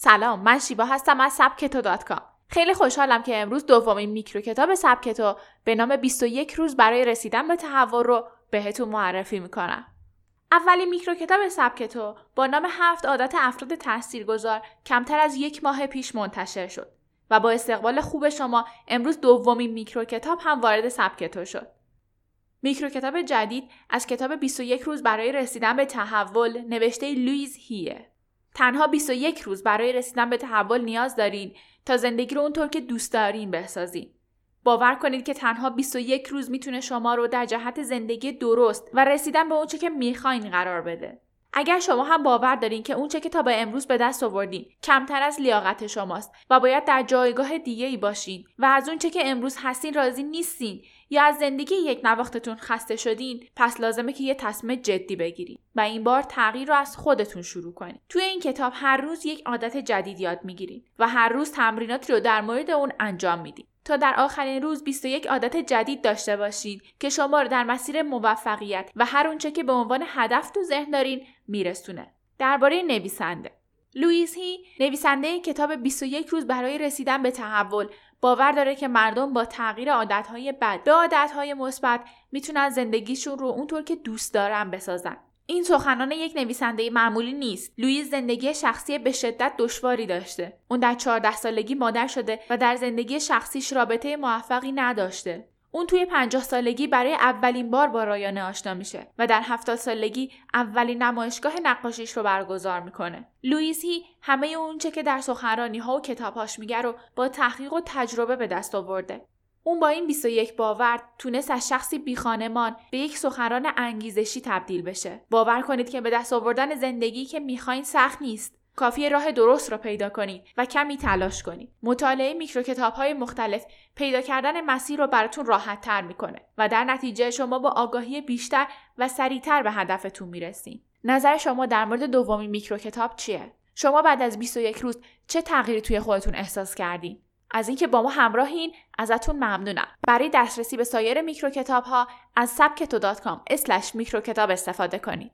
سلام من شیبا هستم از سبکتو dot com. خیلی خوشحالم که امروز دومین میکرو کتاب سبکتو به نام 21 روز برای رسیدن به تحول رو بهتون معرفی می‌کنم. اولین میکرو کتاب سبکتو با نام هفت عادت افراد تاثیرگذار کمتر از یک ماه پیش منتشر شد و با استقبال خوب شما امروز دومین میکرو کتاب هم وارد سبکتو شد. میکرو کتاب جدید از کتاب 21 روز برای رسیدن به تحول نوشته لویز هیه. تنها 21 روز برای رسیدن به تحول نیاز دارین تا زندگی رو اونطور که دوست دارین بسازین. باور کنید که تنها 21 روز می‌تونه شما رو در جهت زندگی درست و رسیدن به اونچه که می‌خواین قرار بده. اگر شما هم باور دارین که اونچه که تا به امروز به دست آوردین کمتر از لیاقت شماست و باید در جایگاه دیگه ای باشین و از اونچه که امروز هستین راضی نیستین یا از زندگی یک نواختتون خسته شدین پس لازمه که یه تصمیم جدی بگیرید و این بار تغییر رو از خودتون شروع کنید توی این کتاب هر روز یک عادت جدید یاد می‌گیرید و هر روز تمریناتی رو در مورد اون انجام می‌دید تا در آخرین روز 21 عادت جدید داشته باشید که شما رو در مسیر موفقیت و هر اونچه که به عنوان هدف تو ذهن دارین میرسونه. درباره نویسنده لوئیس هی نویسنده کتاب 21 روز برای رسیدن به تحول باور داره که مردم با تغییر عادتهای بد به عادتهای مثبت می‌تونن زندگیشون رو اونطور که دوست دارن بسازن. این سخنان یک نویسنده معمولی نیست. لوئیس زندگی شخصی به شدت دشواری داشته. اون در 14 سالگی مادر شده و در زندگی شخصیش رابطه موفقی نداشته. اون توی 50 سالگی برای اولین بار با رایانه آشنا میشه و در 70 سالگی اولین نمایشگاه نقاشیش رو برگزار می‌کنه. لوئیس هی همه اونچه که در سخنرانی ها و کتابهاش میگه رو با تحقیق و تجربه به دست آورده. اون با این 21 باور تونست از شخصی بیخانمان به یک سخنران انگیزشی تبدیل بشه. باور کنید که به دست آوردن زندگی که می‌خواین سخت نیست. کافی راه درست را پیدا کنید و کمی تلاش کنید. مطالعه میکرو کتاب های مختلف پیدا کردن مسیر رو براتون راحت تر می‌کنه و در نتیجه شما با آگاهی بیشتر و سریعتر به هدفتون می‌رسین. نظر شما در مورد دومین میکرو کتاب چیه؟ شما بعد از 21 روز چه تغییری توی خودتون احساس کردین؟ از اینکه با ما همراهین ازتون ممنونم. برای دسترسی به سایر میکرو کتاب ها از سبکتو.com میکرو کتاب استفاده کنید.